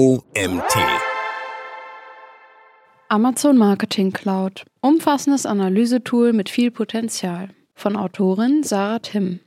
OMT. Amazon Marketing Cloud. Umfassendes Analysetool mit viel Potenzial. Von Autorin Sarah Timm.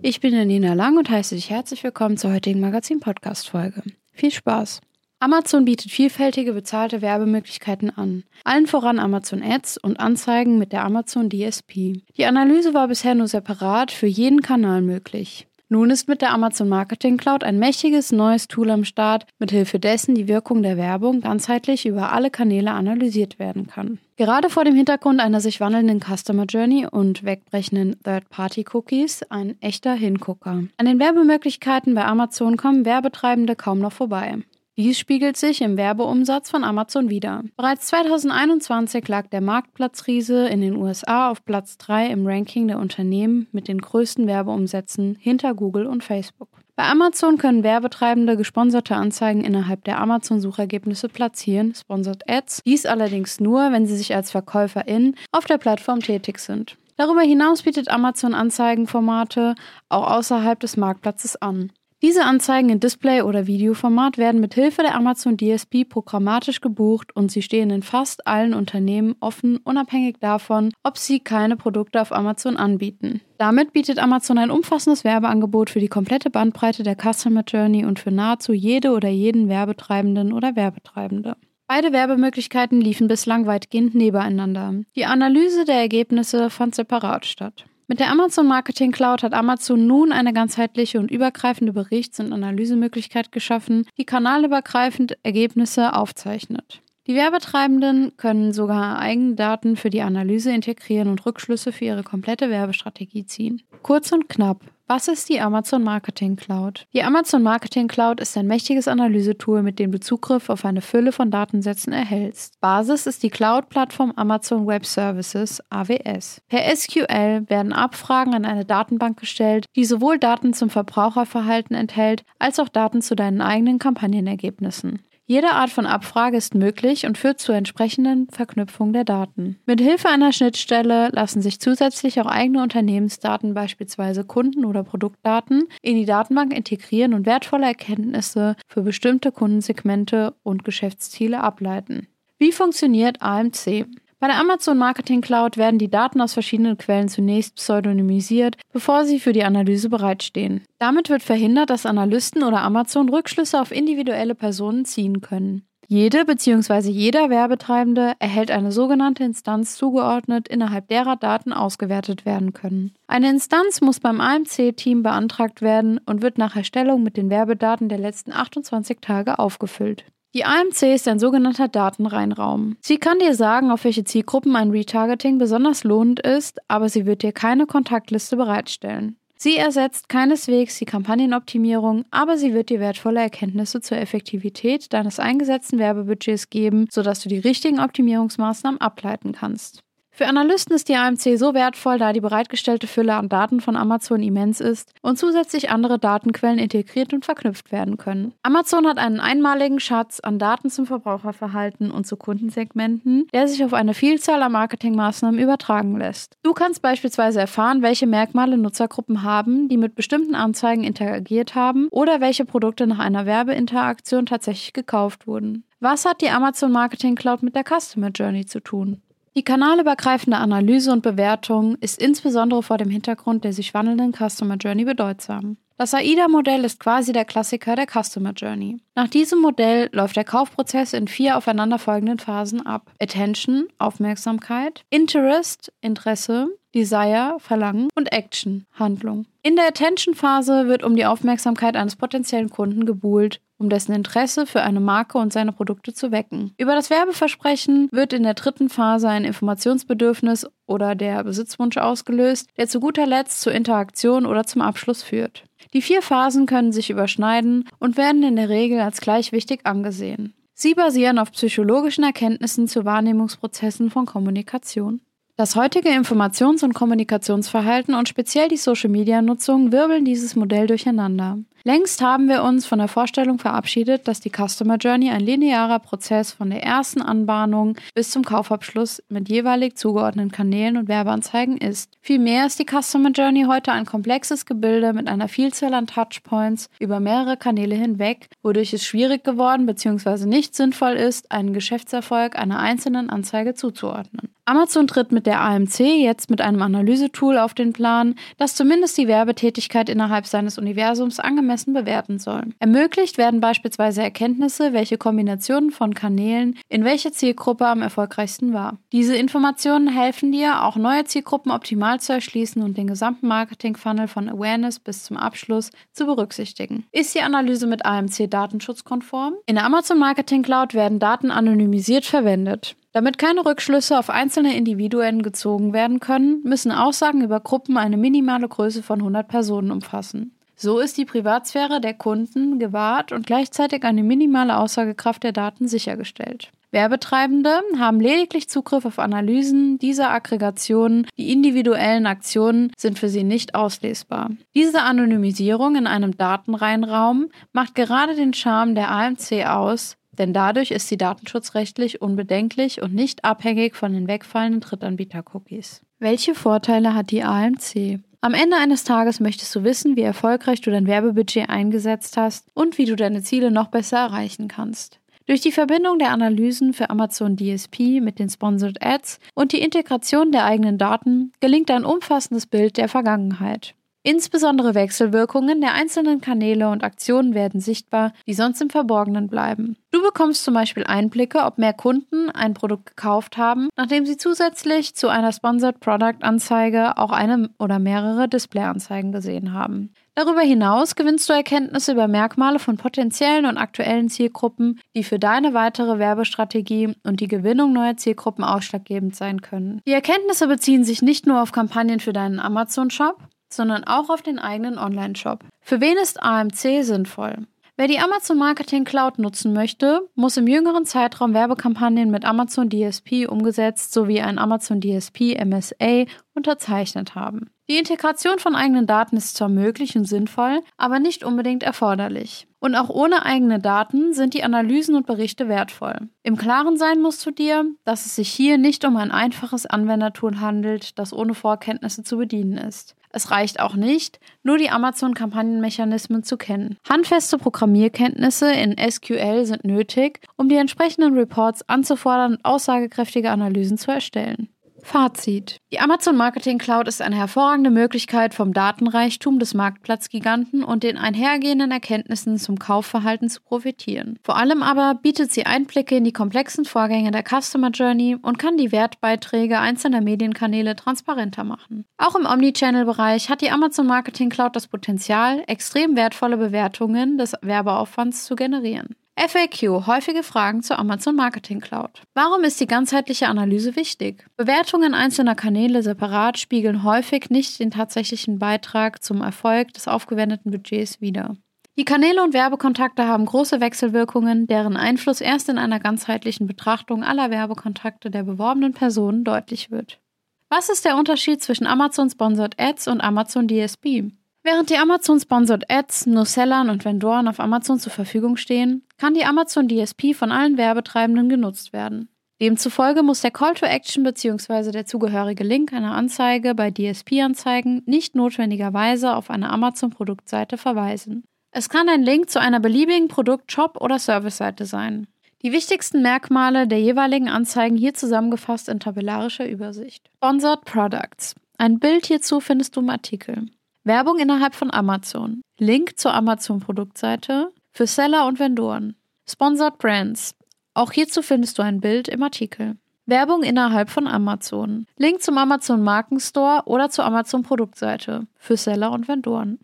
Ich bin Janina Lang und heiße dich herzlich willkommen zur heutigen Magazin-Podcast-Folge. Viel Spaß! Amazon bietet vielfältige bezahlte Werbemöglichkeiten an. Allen voran Amazon Ads und Anzeigen mit der Amazon DSP. Die Analyse war bisher nur separat für jeden Kanal möglich. Nun ist mit der Amazon Marketing Cloud ein mächtiges neues Tool am Start, mithilfe dessen die Wirkung der Werbung ganzheitlich über alle Kanäle analysiert werden kann. Gerade vor dem Hintergrund einer sich wandelnden Customer Journey und wegbrechenden Third-Party-Cookies ein echter Hingucker. An den Werbemöglichkeiten bei Amazon kommen Werbetreibende kaum noch vorbei. Dies spiegelt sich im Werbeumsatz von Amazon wider. Bereits 2021 lag der Marktplatzriese in den USA auf Platz 3 im Ranking der Unternehmen mit den größten Werbeumsätzen hinter Google und Facebook. Bei Amazon können Werbetreibende gesponserte Anzeigen innerhalb der Amazon-Suchergebnisse platzieren, Sponsored Ads, dies allerdings nur, wenn sie sich als Verkäuferin auf der Plattform tätig sind. Darüber hinaus bietet Amazon Anzeigenformate auch außerhalb des Marktplatzes an. Diese Anzeigen in Display- oder Videoformat werden mit Hilfe der Amazon DSP programmatisch gebucht und sie stehen in fast allen Unternehmen offen, unabhängig davon, ob sie keine Produkte auf Amazon anbieten. Damit bietet Amazon ein umfassendes Werbeangebot für die komplette Bandbreite der Customer Journey und für nahezu jede oder jeden Werbetreibenden oder Werbetreibende. Beide Werbemöglichkeiten liefen bislang weitgehend nebeneinander. Die Analyse der Ergebnisse fand separat statt. Mit der Amazon Marketing Cloud hat Amazon nun eine ganzheitliche und übergreifende Berichts- und Analysemöglichkeit geschaffen, die kanalübergreifend Ergebnisse aufzeichnet. Die Werbetreibenden können sogar eigene Daten für die Analyse integrieren und Rückschlüsse für ihre komplette Werbestrategie ziehen. Kurz und knapp, was ist die Amazon Marketing Cloud? Die Amazon Marketing Cloud ist ein mächtiges Analysetool, mit dem du Zugriff auf eine Fülle von Datensätzen erhältst. Basis ist die Cloud-Plattform Amazon Web Services, AWS. Per SQL werden Abfragen an eine Datenbank gestellt, die sowohl Daten zum Verbraucherverhalten enthält, als auch Daten zu deinen eigenen Kampagnenergebnissen. Jede Art von Abfrage ist möglich und führt zur entsprechenden Verknüpfung der Daten. Mit Hilfe einer Schnittstelle lassen sich zusätzlich auch eigene Unternehmensdaten, beispielsweise Kunden- oder Produktdaten, in die Datenbank integrieren und wertvolle Erkenntnisse für bestimmte Kundensegmente und Geschäftsziele ableiten. Wie funktioniert AMC? Bei der Amazon Marketing Cloud werden die Daten aus verschiedenen Quellen zunächst pseudonymisiert, bevor sie für die Analyse bereitstehen. Damit wird verhindert, dass Analysten oder Amazon Rückschlüsse auf individuelle Personen ziehen können. Jede bzw. jeder Werbetreibende erhält eine sogenannte Instanz zugeordnet, innerhalb derer Daten ausgewertet werden können. Eine Instanz muss beim AMC-Team beantragt werden und wird nach Erstellung mit den Werbedaten der letzten 28 Tage aufgefüllt. Die AMC ist ein sogenannter Datenreinraum. Sie kann dir sagen, auf welche Zielgruppen ein Retargeting besonders lohnend ist, aber sie wird dir keine Kontaktliste bereitstellen. Sie ersetzt keineswegs die Kampagnenoptimierung, aber sie wird dir wertvolle Erkenntnisse zur Effektivität deines eingesetzten Werbebudgets geben, sodass du die richtigen Optimierungsmaßnahmen ableiten kannst. Für Analysten ist die AMC so wertvoll, da die bereitgestellte Fülle an Daten von Amazon immens ist und zusätzlich andere Datenquellen integriert und verknüpft werden können. Amazon hat einen einmaligen Schatz an Daten zum Verbraucherverhalten und zu Kundensegmenten, der sich auf eine Vielzahl an Marketingmaßnahmen übertragen lässt. Du kannst beispielsweise erfahren, welche Merkmale Nutzergruppen haben, die mit bestimmten Anzeigen interagiert haben oder welche Produkte nach einer Werbeinteraktion tatsächlich gekauft wurden. Was hat die Amazon Marketing Cloud mit der Customer Journey zu tun? Die kanalübergreifende Analyse und Bewertung ist insbesondere vor dem Hintergrund der sich wandelnden Customer Journey bedeutsam. Das AIDA-Modell ist quasi der Klassiker der Customer Journey. Nach diesem Modell läuft der Kaufprozess in vier aufeinanderfolgenden Phasen ab. Attention, Aufmerksamkeit, Interest, Interesse, Desire, Verlangen und Action, Handlung. In der Attention-Phase wird um die Aufmerksamkeit eines potenziellen Kunden gebuhlt, um dessen Interesse für eine Marke und seine Produkte zu wecken. Über das Werbeversprechen wird in der dritten Phase ein Informationsbedürfnis oder der Besitzwunsch ausgelöst, der zu guter Letzt zur Interaktion oder zum Abschluss führt. Die vier Phasen können sich überschneiden und werden in der Regel als gleich wichtig angesehen. Sie basieren auf psychologischen Erkenntnissen zu Wahrnehmungsprozessen von Kommunikation. Das heutige Informations- und Kommunikationsverhalten und speziell die Social-Media-Nutzung wirbeln dieses Modell durcheinander. Längst haben wir uns von der Vorstellung verabschiedet, dass die Customer Journey ein linearer Prozess von der ersten Anbahnung bis zum Kaufabschluss mit jeweilig zugeordneten Kanälen und Werbeanzeigen ist. Vielmehr ist die Customer Journey heute ein komplexes Gebilde mit einer Vielzahl an Touchpoints über mehrere Kanäle hinweg, wodurch es schwierig geworden bzw. nicht sinnvoll ist, einen Geschäftserfolg einer einzelnen Anzeige zuzuordnen. Amazon tritt mit der AMC jetzt mit einem Analysetool auf den Plan, das zumindest die Werbetätigkeit innerhalb seines Universums angemessen bewerten soll. Ermöglicht werden beispielsweise Erkenntnisse, welche Kombinationen von Kanälen in welcher Zielgruppe am erfolgreichsten war. Diese Informationen helfen dir, auch neue Zielgruppen optimal zu erschließen und den gesamten Marketing-Funnel von Awareness bis zum Abschluss zu berücksichtigen. Ist die Analyse mit AMC datenschutzkonform? In der Amazon Marketing Cloud werden Daten anonymisiert verwendet. Damit keine Rückschlüsse auf einzelne Individuen gezogen werden können, müssen Aussagen über Gruppen eine minimale Größe von 100 Personen umfassen. So ist die Privatsphäre der Kunden gewahrt und gleichzeitig eine minimale Aussagekraft der Daten sichergestellt. Werbetreibende haben lediglich Zugriff auf Analysen dieser Aggregationen, die individuellen Aktionen sind für sie nicht auslesbar. Diese Anonymisierung in einem Datenreihenraum macht gerade den Charme der AMC aus, denn dadurch ist sie datenschutzrechtlich unbedenklich und nicht abhängig von den wegfallenden Drittanbieter-Cookies. Welche Vorteile hat die AMC? Am Ende eines Tages möchtest du wissen, wie erfolgreich du dein Werbebudget eingesetzt hast und wie du deine Ziele noch besser erreichen kannst. Durch die Verbindung der Analysen für Amazon DSP mit den Sponsored Ads und die Integration der eigenen Daten gelingt ein umfassendes Bild der Vergangenheit. Insbesondere Wechselwirkungen der einzelnen Kanäle und Aktionen werden sichtbar, die sonst im Verborgenen bleiben. Du bekommst zum Beispiel Einblicke, ob mehr Kunden ein Produkt gekauft haben, nachdem sie zusätzlich zu einer Sponsored Product Anzeige auch eine oder mehrere Displayanzeigen gesehen haben. Darüber hinaus gewinnst du Erkenntnisse über Merkmale von potenziellen und aktuellen Zielgruppen, die für deine weitere Werbestrategie und die Gewinnung neuer Zielgruppen ausschlaggebend sein können. Die Erkenntnisse beziehen sich nicht nur auf Kampagnen für deinen Amazon-Shop, sondern auch auf den eigenen Online-Shop. Für wen ist AMC sinnvoll? Wer die Amazon Marketing Cloud nutzen möchte, muss im jüngeren Zeitraum Werbekampagnen mit Amazon DSP umgesetzt sowie ein Amazon DSP MSA unterzeichnet haben. Die Integration von eigenen Daten ist zwar möglich und sinnvoll, aber nicht unbedingt erforderlich. Und auch ohne eigene Daten sind die Analysen und Berichte wertvoll. Im Klaren sein musst du dir, dass es sich hier nicht um ein einfaches Anwendertool handelt, das ohne Vorkenntnisse zu bedienen ist. Es reicht auch nicht, nur die Amazon-Kampagnenmechanismen zu kennen. Handfeste Programmierkenntnisse in SQL sind nötig, um die entsprechenden Reports anzufordern und aussagekräftige Analysen zu erstellen. Fazit. Die Amazon Marketing Cloud ist eine hervorragende Möglichkeit, vom Datenreichtum des Marktplatzgiganten und den einhergehenden Erkenntnissen zum Kaufverhalten zu profitieren. Vor allem aber bietet sie Einblicke in die komplexen Vorgänge der Customer Journey und kann die Wertbeiträge einzelner Medienkanäle transparenter machen. Auch im Omnichannel-Bereich hat die Amazon Marketing Cloud das Potenzial, extrem wertvolle Bewertungen des Werbeaufwands zu generieren. FAQ, häufige Fragen zur Amazon Marketing Cloud. Warum ist die ganzheitliche Analyse wichtig? Bewertungen einzelner Kanäle separat spiegeln häufig nicht den tatsächlichen Beitrag zum Erfolg des aufgewendeten Budgets wider. Die Kanäle und Werbekontakte haben große Wechselwirkungen, deren Einfluss erst in einer ganzheitlichen Betrachtung aller Werbekontakte der beworbenen Personen deutlich wird. Was ist der Unterschied zwischen Amazon Sponsored Ads und Amazon DSP? Während die Amazon Sponsored Ads nur Sellern und Vendoren auf Amazon zur Verfügung stehen, kann die Amazon DSP von allen Werbetreibenden genutzt werden. Demzufolge muss der Call to Action bzw. der zugehörige Link einer Anzeige bei DSP-Anzeigen nicht notwendigerweise auf eine Amazon-Produktseite verweisen. Es kann ein Link zu einer beliebigen Produkt-, Shop- oder Service-Seite sein. Die wichtigsten Merkmale der jeweiligen Anzeigen hier zusammengefasst in tabellarischer Übersicht. Sponsored Products. Ein Bild hierzu findest du im Artikel. Werbung innerhalb von Amazon. Link zur Amazon-Produktseite für Seller und Vendoren. Sponsored Brands. Auch hierzu findest du ein Bild im Artikel. Werbung innerhalb von Amazon. Link zum Amazon Markenstore oder zur Amazon Produktseite für Seller und Vendoren.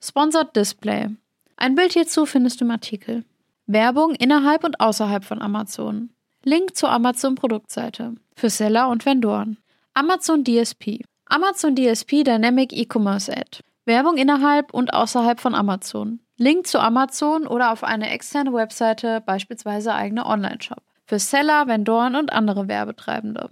Sponsored Display. Ein Bild hierzu findest du im Artikel. Werbung innerhalb und außerhalb von Amazon. Link zur Amazon Produktseite für Seller und Vendoren. Amazon DSP. Amazon DSP Dynamic E-Commerce Ad. Werbung innerhalb und außerhalb von Amazon. Link zu Amazon oder auf eine externe Webseite, beispielsweise eigene Online-Shop. Für Seller, Vendoren und andere Werbetreibende.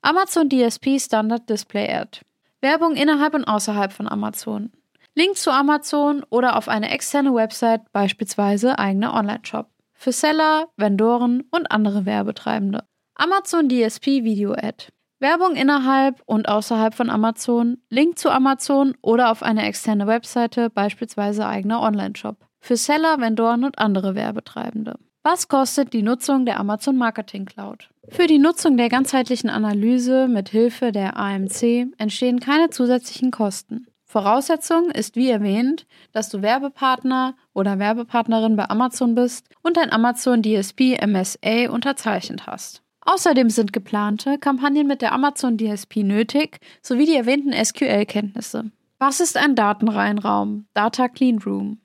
Amazon DSP Standard Display Ad. Werbung innerhalb und außerhalb von Amazon. Link zu Amazon oder auf eine externe Website, beispielsweise eigener Online-Shop. Für Seller, Vendoren und andere Werbetreibende. Amazon DSP Video Ad. Werbung innerhalb und außerhalb von Amazon, Link zu Amazon oder auf eine externe Webseite, beispielsweise eigener Online-Shop. Für Seller, Vendoren und andere Werbetreibende. Was kostet die Nutzung der Amazon Marketing Cloud? Für die Nutzung der ganzheitlichen Analyse mit Hilfe der AMC entstehen keine zusätzlichen Kosten. Voraussetzung ist wie erwähnt, dass du Werbepartner oder Werbepartnerin bei Amazon bist und ein Amazon DSP MSA unterzeichnet hast. Außerdem sind geplante Kampagnen mit der Amazon DSP nötig, sowie die erwähnten SQL-Kenntnisse. Was ist ein Datenreinraum? Data Clean Room.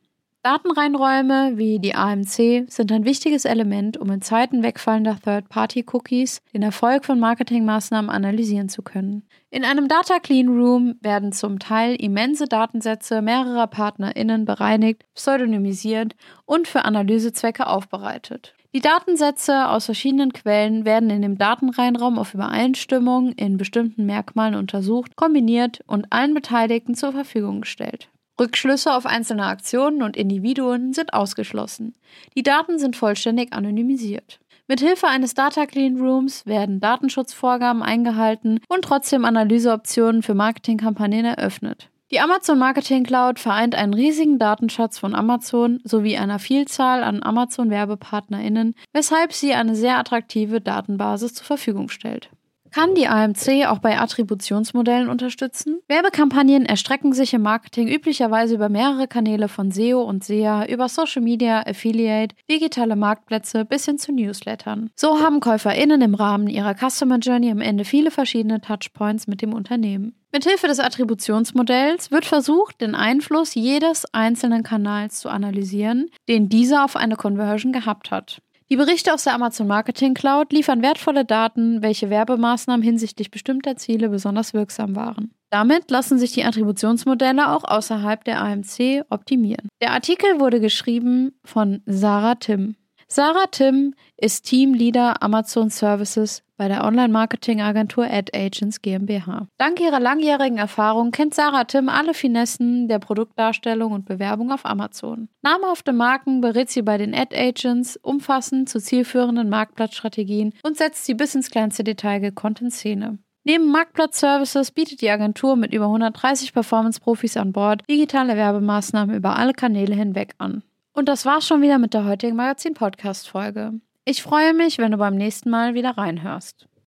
Datenreinräume wie die AMC sind ein wichtiges Element, um in Zeiten wegfallender Third-Party-Cookies den Erfolg von Marketingmaßnahmen analysieren zu können. In einem Data Clean Room werden zum Teil immense Datensätze mehrerer PartnerInnen bereinigt, pseudonymisiert und für Analysezwecke aufbereitet. Die Datensätze aus verschiedenen Quellen werden in dem Datenreinraum auf Übereinstimmung in bestimmten Merkmalen untersucht, kombiniert und allen Beteiligten zur Verfügung gestellt. Rückschlüsse auf einzelne Aktionen und Individuen sind ausgeschlossen. Die Daten sind vollständig anonymisiert. Mit Hilfe eines Data Clean Rooms werden Datenschutzvorgaben eingehalten und trotzdem Analyseoptionen für Marketingkampagnen eröffnet. Die Amazon Marketing Cloud vereint einen riesigen Datenschatz von Amazon sowie einer Vielzahl an Amazon Werbepartnerinnen, weshalb sie eine sehr attraktive Datenbasis zur Verfügung stellt. Kann die AMC auch bei Attributionsmodellen unterstützen? Werbekampagnen erstrecken sich im Marketing üblicherweise über mehrere Kanäle von SEO und SEA, über Social Media, Affiliate, digitale Marktplätze bis hin zu Newslettern. So haben KäuferInnen im Rahmen ihrer Customer Journey am Ende viele verschiedene Touchpoints mit dem Unternehmen. Mithilfe des Attributionsmodells wird versucht, den Einfluss jedes einzelnen Kanals zu analysieren, den dieser auf eine Conversion gehabt hat. Die Berichte aus der Amazon Marketing Cloud liefern wertvolle Daten, welche Werbemaßnahmen hinsichtlich bestimmter Ziele besonders wirksam waren. Damit lassen sich die Attributionsmodelle auch außerhalb der AMC optimieren. Der Artikel wurde geschrieben von Sarah Tim. Sarah Tim ist Teamleader Amazon Services bei der Online-Marketing-Agentur Ad Agents GmbH. Dank ihrer langjährigen Erfahrung kennt Sarah Tim alle Finessen der Produktdarstellung und Bewerbung auf Amazon. Namhafte Marken berät sie bei den Ad Agents umfassend zu zielführenden Marktplatzstrategien und setzt sie bis ins kleinste Detail gekonnt in Szene. Neben Marktplatz-Services bietet die Agentur mit über 130 Performance-Profis an Bord digitale Werbemaßnahmen über alle Kanäle hinweg an. Und das war's schon wieder mit der heutigen Magazin-Podcast-Folge. Ich freue mich, wenn du beim nächsten Mal wieder reinhörst.